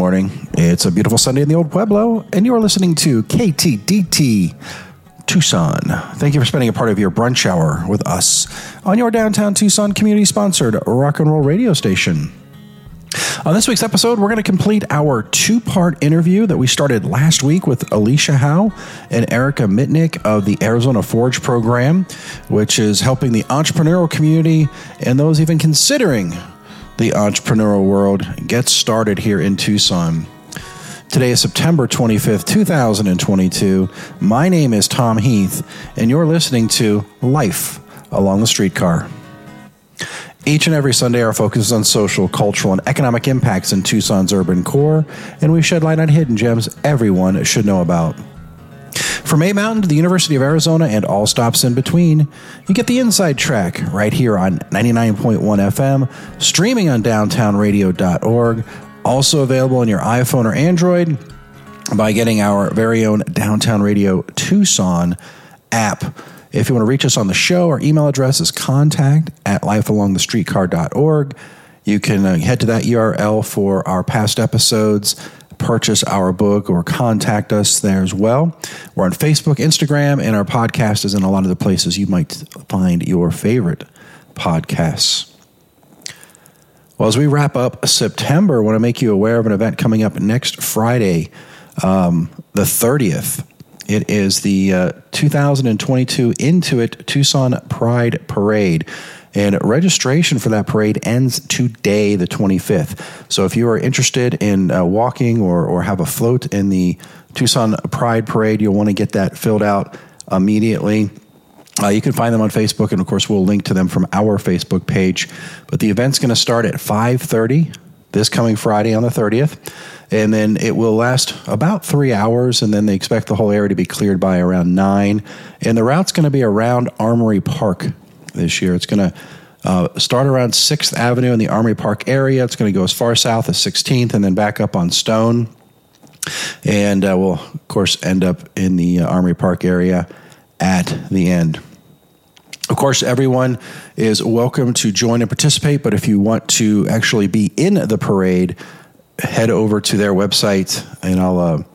Morning. It's a beautiful Sunday in the Old Pueblo, and you are listening to KTDT Tucson. Thank you for spending a part of your brunch hour with us on your downtown Tucson community sponsored rock and roll radio station. On this week's episode, we're going to complete our two part interview that we started last week with Alicia Howe and Erica Mitnick of the Arizona Forge program, which is helping the entrepreneurial community and those even considering the entrepreneurial world gets started here in Tucson. Today is September 25th, 2022. My name is Tom Heath, and you're listening to Life Along the Streetcar. Each and every Sunday, our focus is on social, cultural, and economic impacts in Tucson's urban core, and we shed light on hidden gems everyone should know about. From A Mountain to the University of Arizona and all stops in between, you get the inside track right here on 99.1 FM, streaming on downtownradio.org, also available on your iPhone or Android by getting our very own Downtown Radio Tucson app. If you want to reach us on the show, our email address is contact at lifealongthestreetcar.org. You can uh, head to that URL for our past episodes, purchase our book, or contact us there as well. We're on Facebook, Instagram, and our podcast is in a lot of the places you might find your favorite podcasts. Well, as we wrap up September, I want to make you aware of an event coming up next Friday, um, the 30th. It is the uh, 2022 Intuit Tucson Pride Parade. And registration for that parade ends today, the 25th. So if you are interested in uh, walking or, or have a float in the Tucson Pride Parade, you'll want to get that filled out immediately. Uh, you can find them on Facebook, and of course, we'll link to them from our Facebook page. But the event's going to start at 5:30 this coming Friday on the 30th and then it will last about three hours, and then they expect the whole area to be cleared by around nine. And the route's going to be around Armory Park this year. It's going to uh, start around 6th Avenue in the Armory Park area. It's going to go as far south as 16th and then back up on Stone. And uh, we'll, of course, end up in the uh, Park area at the end. Of course, everyone is welcome to join and participate, but if you want to actually be in the parade, head over to their website and I'll.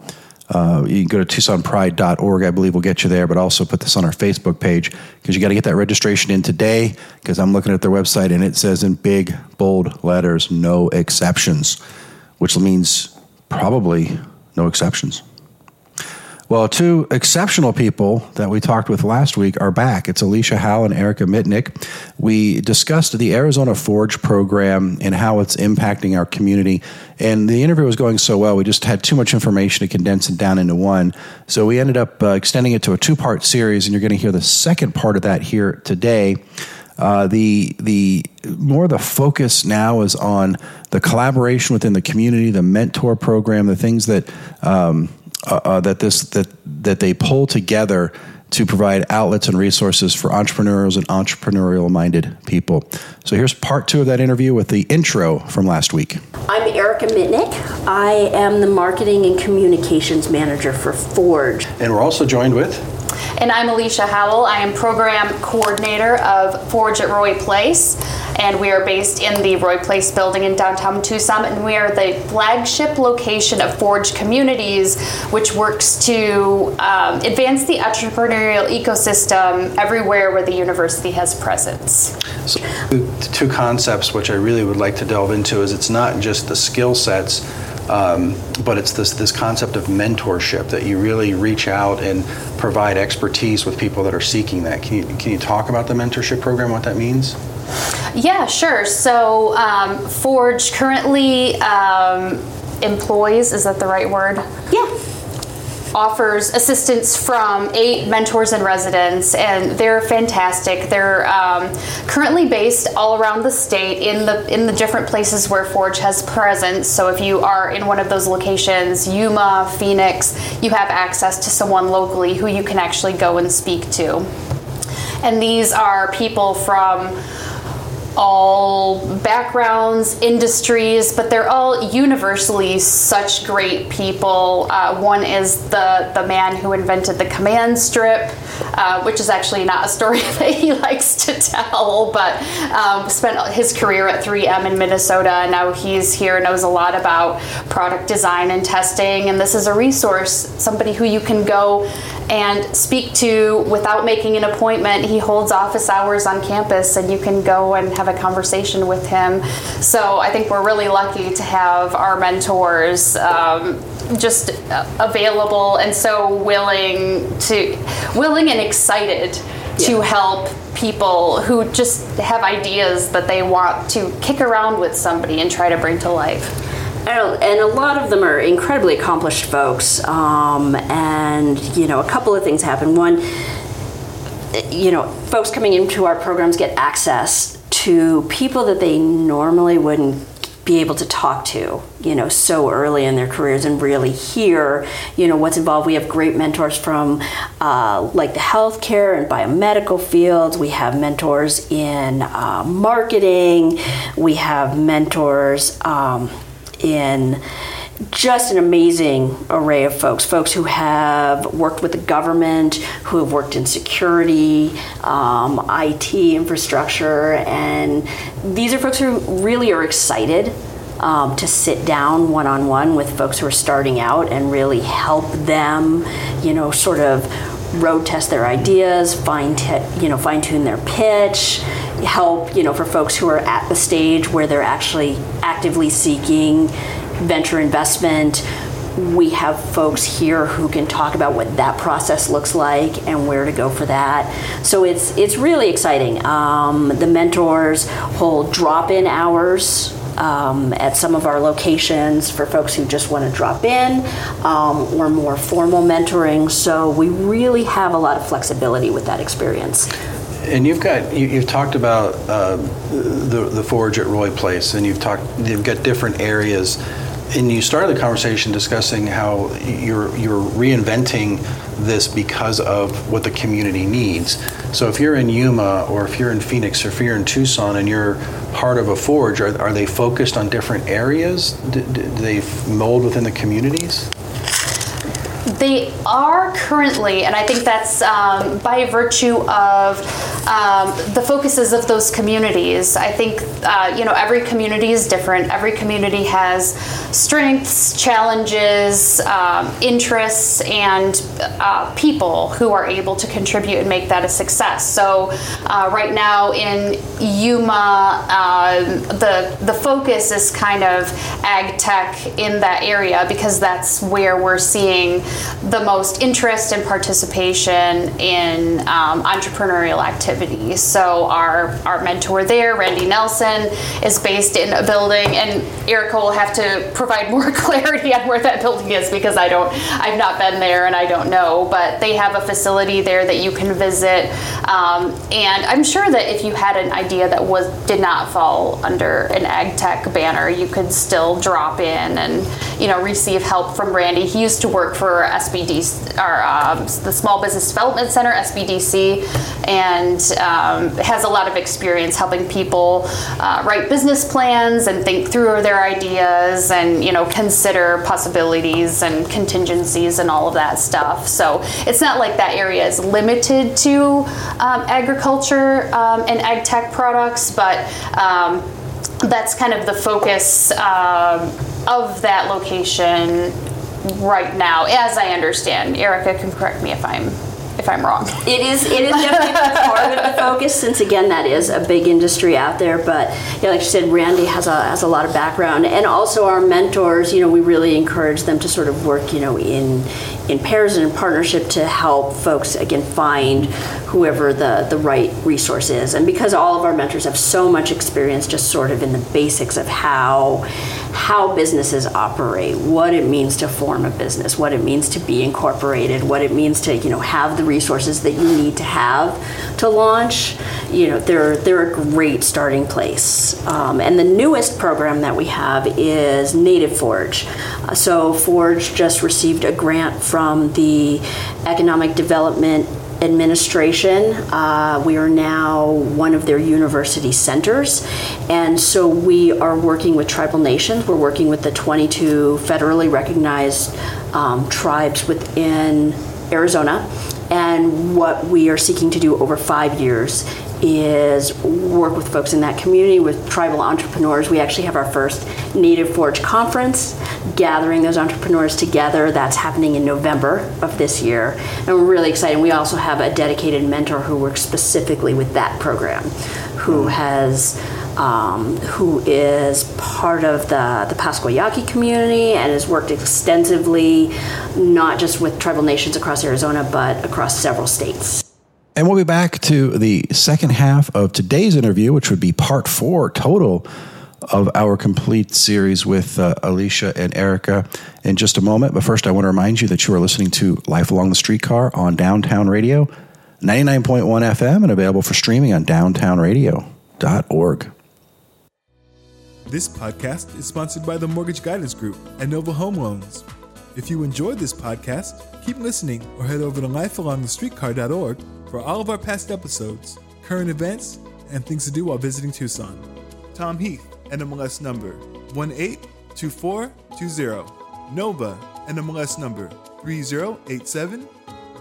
Uh, you can go to TucsonPride.org. I believe we'll get you there, but also put this on our Facebook page because you got to get that registration in today. Because I'm looking at their website and it says in big, bold letters, no exceptions, which means probably no exceptions. Well, two exceptional people that we talked with last week are back. It's Alicia Howe and Erica Mitnick. We discussed the Arizona Forge program and how it's impacting our community. And the interview was going so well, we just had too much information to condense it down into one. So we ended up uh, extending it to a two part series, and you're going to hear the second part of that here today. Uh, the the more the focus now is on the collaboration within the community, the mentor program, the things that um, uh, uh, that this that that they pull together to provide outlets and resources for entrepreneurs and entrepreneurial minded people. So here's part two of that interview with the intro from last week. I'm Erica Mitnick. I am the marketing and communications manager for Forge. And we're also joined with and I'm Alicia Howell. I am program coordinator of Forge at Roy Place, and we are based in the Roy Place building in downtown Tucson, and we are the flagship location of Forge Communities, which works to um, advance the entrepreneurial ecosystem everywhere where the university has presence. So, two concepts which I really would like to delve into is it's not just the skill sets um, but it's this this concept of mentorship that you really reach out and provide expertise with people that are seeking that. Can you can you talk about the mentorship program? What that means? Yeah, sure. So um, Forge currently um, employs is that the right word? Yeah offers assistance from eight mentors and residents, and they're fantastic. They're um, currently based all around the state in the in the different places where Forge has presence. So if you are in one of those locations, Yuma, Phoenix, you have access to someone locally who you can actually go and speak to. And these are people from all backgrounds, industries, but they're all universally such great people. Uh, one is the, the man who invented the command strip. uh, which is actually not a story that he likes to tell, but um, spent his career at 3M in Minnesota. Now he's here, knows a lot about product design and testing, and this is a resource, somebody who you can go and speak to without making an appointment. He holds office hours on campus, and you can go and have a conversation with him. So I think we're really lucky to have our mentors. Um, just available and so willing to willing and excited to help people who just have ideas that they want to kick around with somebody and try to bring to life. Don't- And a lot of them are incredibly accomplished folks. Um, and, you know, a couple of things happen. One, you know, folks coming into our programs get access to people that they normally wouldn't be able to talk to, you know, so early in their careers and really hear, you know, what's involved. We have great mentors from uh, like the healthcare and biomedical fields. We have mentors in uh, marketing. We have mentors um, in just an amazing array of folks folks who have worked with the government who have worked in security um, it infrastructure and these are folks who really are excited um, to sit down one-on-one with folks who are starting out and really help them you know sort of road test their ideas fine t- you know fine tune their pitch help you know for folks who are at the stage where they're actually actively seeking venture investment. We have folks here who can talk about what that process looks like and where to go for that. So it's it's really exciting. Um, the mentors hold drop-in hours um, at some of our locations for folks who just want to drop in um, or more formal mentoring. So we really have a lot of flexibility with that experience. And you've got you, you've talked about uh, the the forge at Roy Place, and you've talked you've got different areas, and you started the conversation discussing how you're you're reinventing this because of what the community needs. So if you're in Yuma, or if you're in Phoenix, or if you're in Tucson, and you're part of a forge, are, are they focused on different areas? Do, do they mold within the communities? They are currently, and I think that's um, by virtue of um, the focuses of those communities. I think uh, you know every community is different. Every community has strengths, challenges, um, interests, and uh, people who are able to contribute and make that a success. So uh, right now in Yuma, um, the the focus is kind of ag tech in that area because that's where we're seeing the most interest and participation in um, entrepreneurial activities. So our our mentor there, Randy Nelson, is based in a building, and Erica will have to provide more clarity on where that building is because I don't, I've not been there and I don't know. But they have a facility there that you can visit, um, and I'm sure that if you had an idea that was did not fall under an ag tech banner, you could still drop in and you know receive help from Randy. He used to work for SBD, or um, the Small Business Development Center, SBDC, and um, has a lot of experience helping people uh, write business plans and think through their ideas and you know consider possibilities and contingencies and all of that stuff. So it's not like that area is limited to um, agriculture um, and ag tech products, but um, that's kind of the focus um, of that location right now, as I understand. Erica can correct me if I'm if I'm wrong. It is. It is definitely part of the focus, since again that is a big industry out there. But yeah, like you said, Randy has a has a lot of background, and also our mentors. You know, we really encourage them to sort of work, you know, in in pairs and in partnership to help folks again find whoever the the right resource is. And because all of our mentors have so much experience, just sort of in the basics of how how businesses operate, what it means to form a business, what it means to be incorporated, what it means to you know have the resources that you need to have to launch. You know, they're they're a great starting place. Um, and the newest program that we have is Native Forge. Uh, so Forge just received a grant from the Economic Development administration. Uh, we are now one of their university centers. And so we are working with tribal nations. We're working with the 22 federally recognized um, tribes within Arizona. And what we are seeking to do over five years is work with folks in that community, with tribal entrepreneurs. We actually have our first Native Forge conference, gathering those entrepreneurs together. That's happening in November of this year. And we're really excited. We also have a dedicated mentor who works specifically with that program, who has. Um, who is part of the, the Pascua Yaqui community and has worked extensively, not just with tribal nations across Arizona, but across several states. And we'll be back to the second half of today's interview, which would be part four total of our complete series with uh, Alicia and Erica in just a moment. But first, I want to remind you that you are listening to Life Along the Streetcar on Downtown Radio, 99.1 FM, and available for streaming on downtownradio.org. This podcast is sponsored by the Mortgage Guidance Group and Nova Home Loans. If you enjoyed this podcast, keep listening or head over to lifealongthestreetcar.org for all of our past episodes, current events, and things to do while visiting Tucson. Tom Heath, NMLS number 182420. Nova, NMLS number 3087.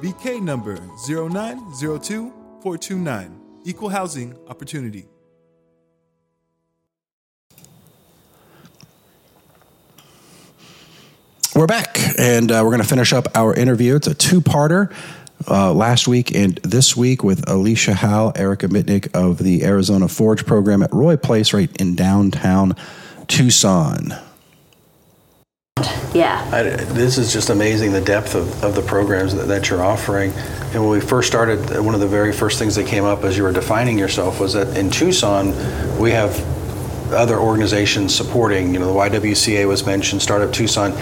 BK number 0902429. Equal Housing Opportunity. We're back, and uh, we're going to finish up our interview. It's a two parter. Uh, last week and this week with Alicia Howe, Erica Mitnick of the Arizona Forge program at Roy Place, right in downtown Tucson. Yeah. I, this is just amazing the depth of, of the programs that, that, you're offering. And when we first started, one of the very first things that came up as you were defining yourself was that in Tucson, we have other organizations supporting. You know, the YWCA was mentioned, Startup Tucson.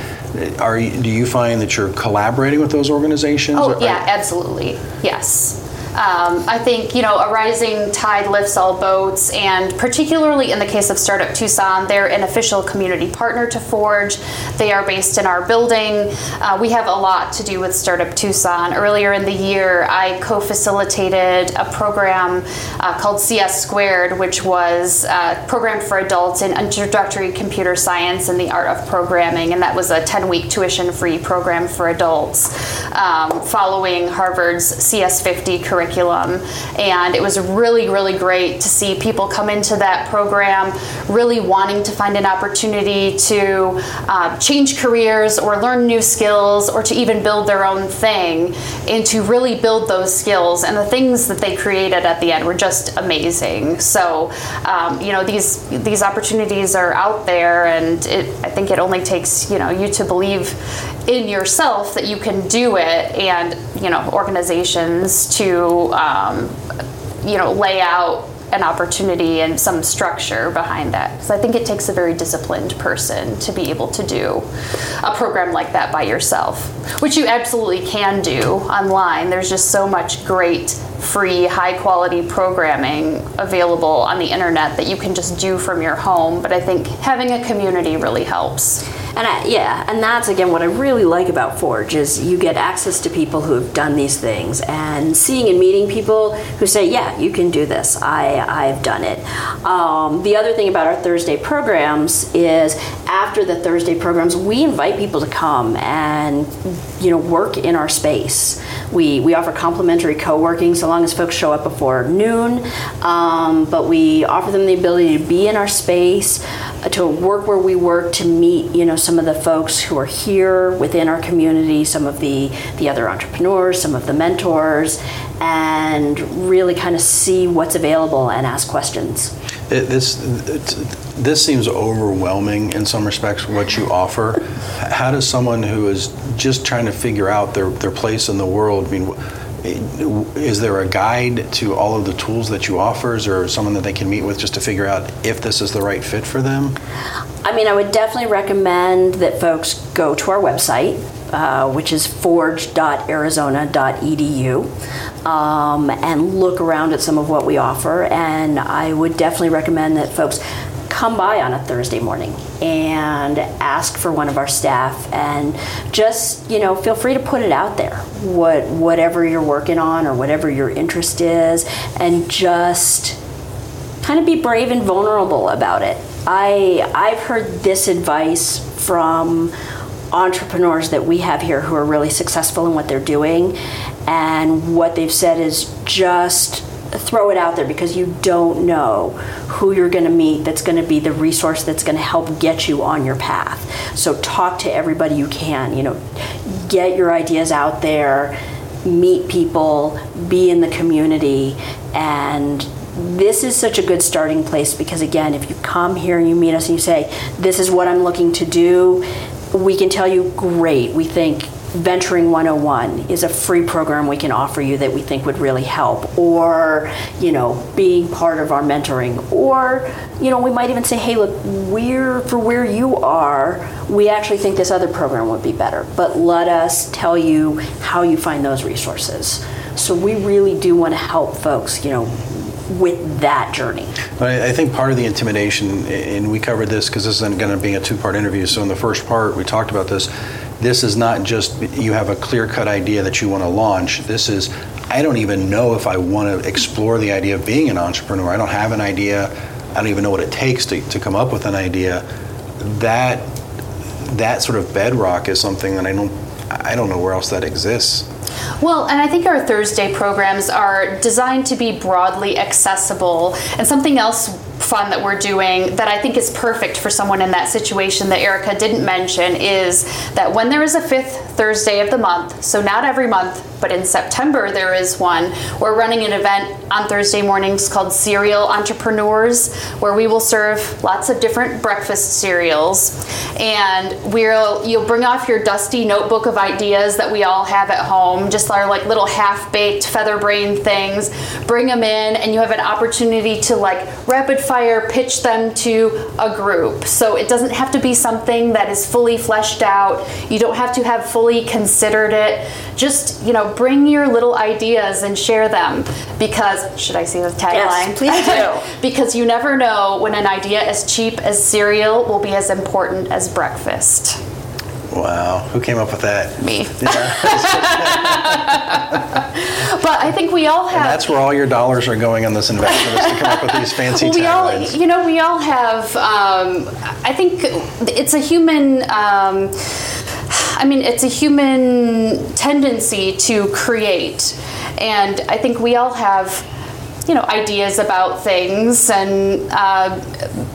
Are you, do you find that you're collaborating with those organizations? Oh yeah, absolutely. Yes. Um, I think you know a rising tide lifts all boats, and particularly in the case of Startup Tucson, they're an official community partner to Forge. They are based in our building. Uh, we have a lot to do with Startup Tucson. Earlier in the year, I co-facilitated a program uh, called CS Squared, which was uh, programmed for adults in introductory computer science and the art of programming, and that was a 10-week tuition-free program for adults, um, following Harvard's CS50 curriculum curriculum. And it was really, really great to see people come into that program really wanting to find an opportunity to uh, change careers or learn new skills or to even build their own thing and to really build those skills. And the things that they created at the end were just amazing. So, um, you know, these these opportunities are out there, and it, I think it only takes you know you to believe in yourself that you can do it, and you know organizations to um, you know lay out an opportunity and some structure behind that. Because I think it takes a very disciplined person to be able to do a program like that by yourself, which you absolutely can do online. There's just so much great, free, high quality programming available on the internet that you can just do from your home. But I think having a community really helps. And I, yeah, and that's again what I really like about Forge is you get access to people who have done these things and seeing and meeting people who say, yeah, you can do this. I I've done it. Um, the other thing about our Thursday programs is after the Thursday programs, we invite people to come and you know work in our space. We we offer complimentary co-working so long as folks show up before noon, um, but we offer them the ability to be in our space, uh, to work where we work, to meet you know some of the folks who are here within our community, some of the, the other entrepreneurs, some of the mentors, and really kind of see what's available and ask questions. It, this this seems overwhelming in some respects what you offer. How does someone who is just trying to figure out their, their place in the world, I mean, is there a guide to all of the tools that you offer? There someone that they can meet with just to figure out if this is the right fit for them? I mean, I would definitely recommend that folks go to our website, uh, which is forge.arizona.edu, um, and look around at some of what we offer. And I would definitely recommend that folks come by on a Thursday morning and ask for one of our staff and just you know feel free to put it out there. What whatever you're working on or whatever your interest is and just kind of be brave and vulnerable about it. I I've heard this advice from entrepreneurs that we have here who are really successful in what they're doing And what they've said is just throw it out there because you don't know who you're going to meet that's going to be the resource that's going to help get you on your path. So talk to everybody you can, you know, get your ideas out there, meet people, be in the community and this is such a good starting place because again, if you come here and you meet us and you say, "This is what I'm looking to do," we can tell you, "Great. We think Venturing 101 is a free program we can offer you that we think would really help, or you know, being part of our mentoring, or you know, we might even say, hey, look, we're for where you are, we actually think this other program would be better, but let us tell you how you find those resources. So we really do want to help folks, you know, with that journey. But I, I think part of the intimidation, and we covered this because this is going to be a two-part interview. So in the first part, we talked about this. This is not just you have a clear-cut idea that you want to launch. This is I don't even know if I want to explore the idea of being an entrepreneur. I don't have an idea. I don't even know what it takes to, to come up with an idea. That that sort of bedrock is something that I don't I don't know where else that exists. Well, and I think our Thursday programs are designed to be broadly accessible. And something else fun that we're doing that I think is perfect for someone in that situation that Erica didn't mention is that when there is a fifth Thursday of the month, so not every month, but in September there is one, we're running an event on Thursday mornings called Cereal Entrepreneurs, where we will serve lots of different breakfast cereals. And we'll you'll bring off your dusty notebook of ideas that we all have at home, just our like little half-baked feather brain things, bring them in and you have an opportunity to like rapid fire pitch them to a group. So it doesn't have to be something that is fully fleshed out. You don't have to have fully considered it. Just, you know, bring your little ideas and share them because, should I say the tagline? Yes, please do. because you never know when an idea as cheap as cereal will be as important as breakfast. Wow, who came up with that? Me. but I think we all have. And that's where all your dollars are going on this investment is to come up with these fancy well, we taglines. all, you know, we all have. Um, I think it's a human. Um, I mean, it's a human tendency to create, and I think we all have you know ideas about things and uh,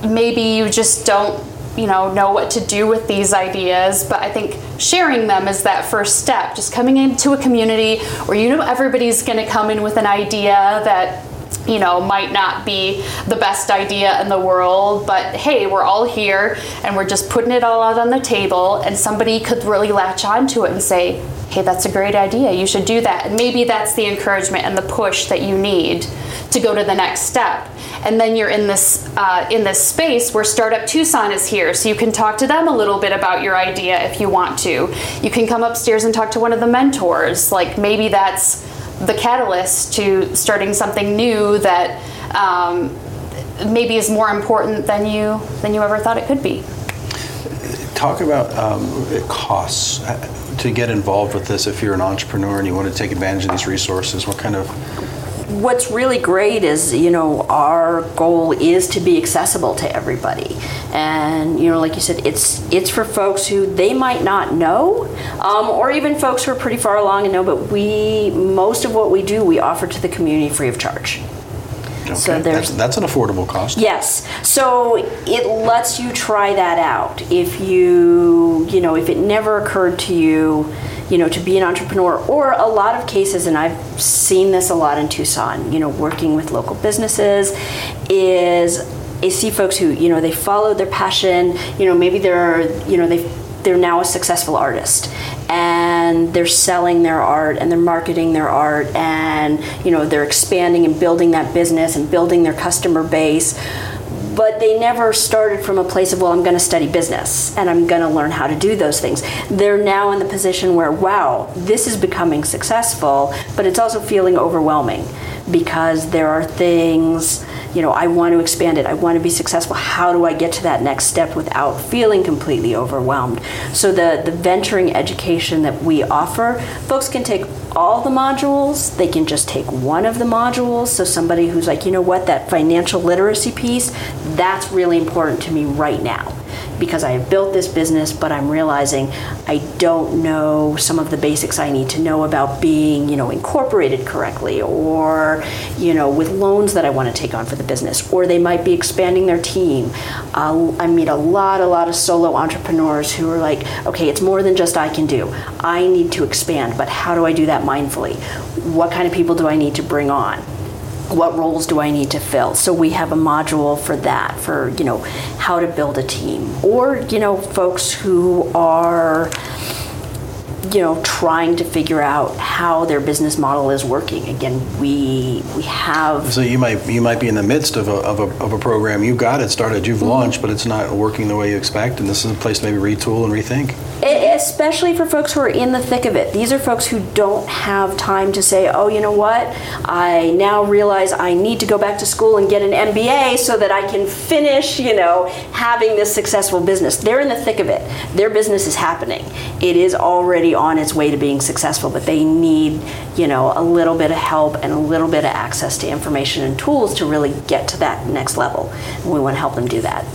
maybe you just don't you know know what to do with these ideas. But i think sharing them is that first step. Just coming into a community where you know everybody's going to come in with an idea that you know might not be the best idea in the world but hey we're all here and we're just putting it all out on the table and somebody could really latch onto it and say hey that's a great idea you should do that. And maybe that's the encouragement and the push that you need to go to the next step. And then you're in this uh, in this space where startup tucson is here so you can talk to them a little bit about your idea if you want to. You can come upstairs and talk to one of the mentors like maybe that's the catalyst to starting something new that um, maybe is more important than you than you ever thought it could be Talk about um, costs uh, to get involved with this if you're an entrepreneur and you want to take advantage of these resources. What kind of what's really great is you know our goal is to be accessible to everybody and you know like you said it's it's for folks who they might not know um, or even folks who are pretty far along and know but we most of what we do we offer to the community free of charge Okay, there's- that's, that's an affordable cost. Yes. So it lets you try that out. If you, you know, if it never occurred to you, you know, to be an entrepreneur, or a lot of cases, and I've seen this a lot in Tucson, you know, working with local businesses, is I see folks who, you know, they followed their passion, you know, maybe they're, you know, they they're now a successful artist and they're selling their art and they're marketing their art and you know they're expanding and building that business and building their customer base but they never started from a place of well i'm going to study business and i'm going to learn how to do those things. They're now in the position where wow this is becoming successful but it's also feeling overwhelming because there are things you know i want to expand it. I want to be successful. How do i get to that next step without feeling completely overwhelmed? So the the venturing education that we offer folks can take all the modules. They can just take one of the modules. So somebody who's like you know what that financial literacy piece that's really important to me right now because I have built this business, but I'm realizing I don't know some of the basics I need to know about being, you know, incorporated correctly or, you know, with loans that I want to take on for the business, or they might be expanding their team. I meet a lot, a lot of solo entrepreneurs who are like, okay, it's more than just I can do. I need to expand, but how do I do that mindfully? What kind of people do I need to bring on? What roles do I need to fill? So we have a module for that, for you know how to build a team, or you know folks who are you know trying to figure out how their business model is working. Again we we have so you might you might be in the midst of a, of a, of a program. You've got it started. You've mm-hmm. launched but it's not working the way you expect and this is a place to maybe retool and rethink especially for folks who are in the thick of it. These are folks who don't have time to say oh you know what? I now realize i need to go back to school and get an mba so that i can finish you know having this successful business. They're in the thick of it. Their business is happening. It is already on its way to being successful, but they need, you know, a little bit of help and a little bit of access to information and tools to really get to that next level. And we want to help them do that.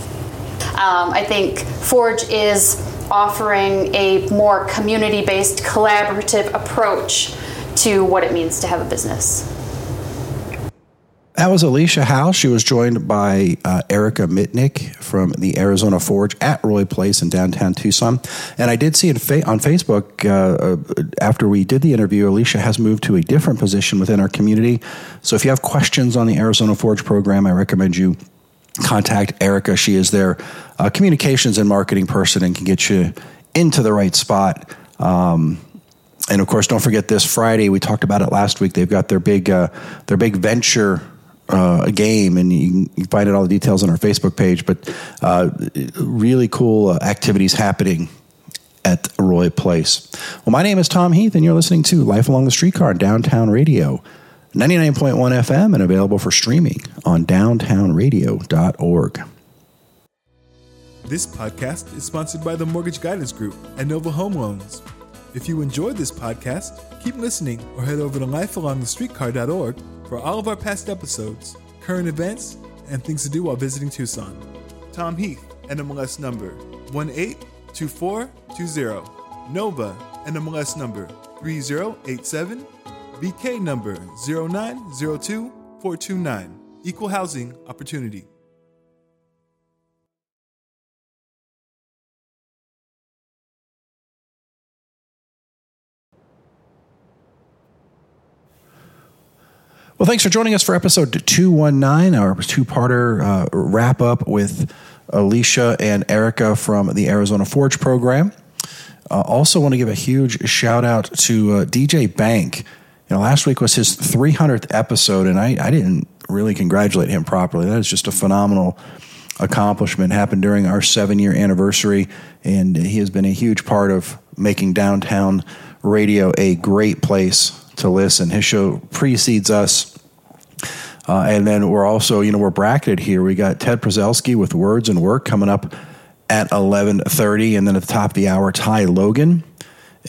Um, I think Forge is offering a more community based collaborative approach to what it means to have a business. That was Alicia House. She was joined by uh, Erica Mitnick from the Arizona Forge at Roy Place in downtown Tucson. And I did see fa- on Facebook uh, uh, after we did the interview, Alicia has moved to a different position within our community. So if you have questions on the Arizona Forge program, I recommend you contact Erica. She is their uh, communications and marketing person and can get you into the right spot. Um, and of course, don't forget this Friday. We talked about it last week. They've got their big uh, their big venture uh, game, and you can, find out all the details on our Facebook page. But uh, really cool uh, activities happening at Roy Place. Well, my name is Tom Heath, and you're listening to Life Along the Streetcar on Downtown Radio, 99.1 FM, and available for streaming on downtownradio.org. This podcast is sponsored by the Mortgage Guidance Group and Nova Home Loans. If you enjoyed this podcast, keep listening or head over to lifealongthestreetcar.org for all of our past episodes, current events, and things to do while visiting Tucson. Tom Heath, NMLS number 182420. Nova, NMLS number 3087. BK number 0902429. Equal housing opportunity. Well, thanks for joining us for episode 219, our two parter uh, wrap up with Alicia and Erica from the Arizona Forge program. Uh, also, want to give a huge shout out to uh, DJ Bank. Know, last week was his 300th episode, and I, I didn't really congratulate him properly. That is just a phenomenal accomplishment. Happened during our seven year anniversary, and he has been a huge part of making downtown radio a great place to listen. His show precedes us uh, and then we're also, you know, we're bracketed here. We got Ted Przelski with Words and Work coming up at 11.30. And then at the top of the hour, Ty Logan.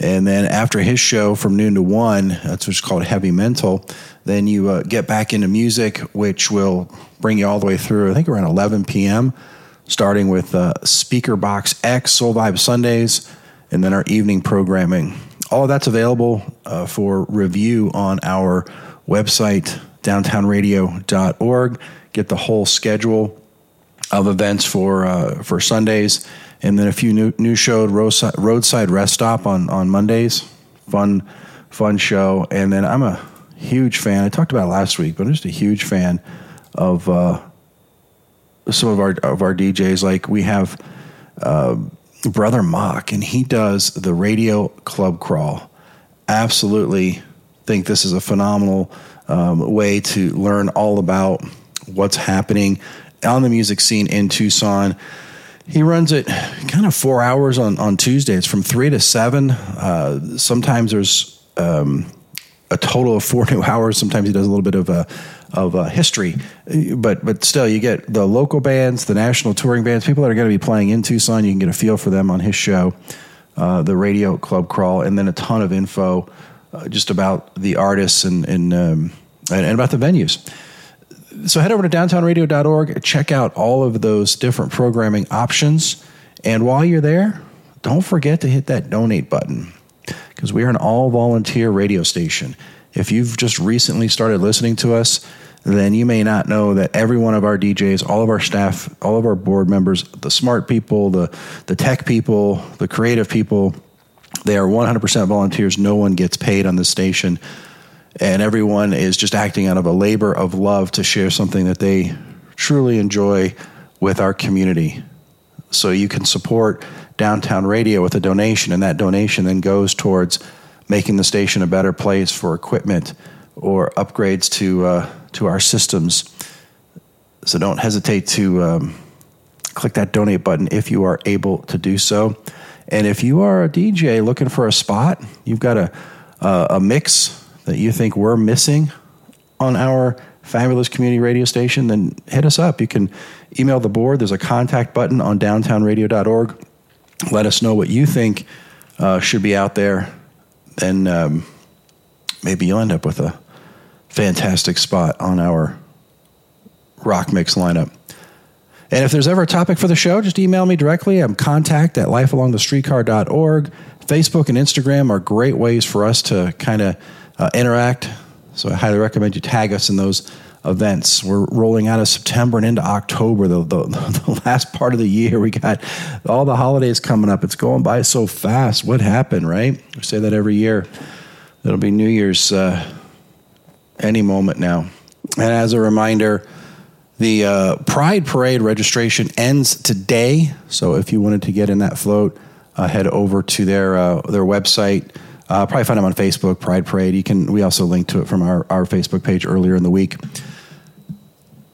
And then after his show from noon to one, that's what's called Heavy Mental, then you uh, get back into music, which will bring you all the way through, I think around 11 p.m., starting with uh, Speaker Box X, Soul Vibe Sundays, and then our evening programming. All that's available uh, for review on our website, downtownradio.org. Get the whole schedule of events for uh, for Sundays, and then a few new new show roadside, roadside rest stop on on Mondays. Fun fun show, and then I'm a huge fan. I talked about it last week, but I'm just a huge fan of uh, some of our of our DJs. Like we have uh, Brother Mock, and he does the radio club crawl. Absolutely think this is a phenomenal um, way to learn all about what's happening on the music scene in Tucson. He runs it kind of four hours on, on Tuesday. It's from three to seven. Uh, sometimes there's um, a total of four new hours. Sometimes he does a little bit of a of a history, but but still, you get the local bands, the national touring bands, people that are going to be playing in Tucson. You can get a feel for them on his show, uh, the Radio Club Crawl, and then a ton of info uh, just about the artists and and, um, and, and about the venues. So head over to downtownradio.org, check out all of those different programming options, And while you're there, don't forget to hit that donate button because we are an all volunteer radio station. If you've just recently started listening to us, then you may not know that every one of our DJs, all of our staff, all of our board members, the smart people, the, the tech people, the creative people, they are 100% volunteers. No one gets paid on the station. And everyone is just acting out of a labor of love to share something that they truly enjoy with our community. So you can support downtown radio with a donation, and that donation then goes towards making the station a better place for equipment or upgrades to uh, to our systems. So don't hesitate to um, click that donate button if you are able to do so. And if you are a DJ looking for a spot, you've got a a, a mix that you think we're missing on our fabulous community radio station, then hit us up. You can email the board. There's a contact button on downtownradio.org. Let us know what you think uh, should be out there. Then um, maybe you'll end up with a fantastic spot on our rock mix lineup. And if there's ever a topic for the show, just email me directly. I'm contact at lifealongthestreetcar.org. Facebook and Instagram are great ways for us to kind of uh, interact. So I highly recommend you tag us in those events. We're rolling out of September and into October, the, the, the, last part of the year. We got all the holidays coming up. It's going by so fast. What happened, right? We say that every year. It'll be New Year's uh, any moment now. And as a reminder, the uh, Pride Parade registration ends today. So if you wanted to get in that float, uh, head over to their uh, their website. Uh, probably find them on Facebook, Pride Parade. You can. We also linked to it from our, our Facebook page earlier in the week.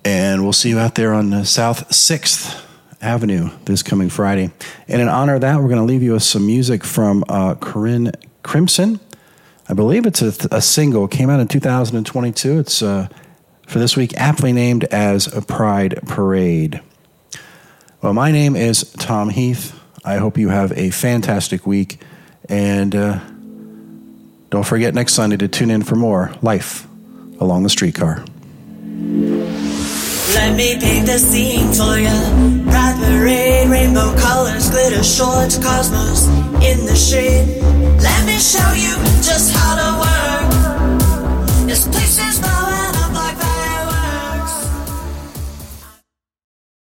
And we'll see you out there on South Sixth Avenue this coming Friday. And in honor of that, we're going to leave you with some music from uh, Corinne Crimson. I believe it's a, a single. Came out in 2022. It's uh, for this week, aptly named as a Pride Parade. Well, my name is Tom Heath. I hope you have a fantastic week. And uh, don't forget next Sunday to tune in for more Life Along the Streetcar. Let me paint the scene for parade, rainbow colors, glitter shorts, cosmos in the shade. Let me show you just how to work. This place is.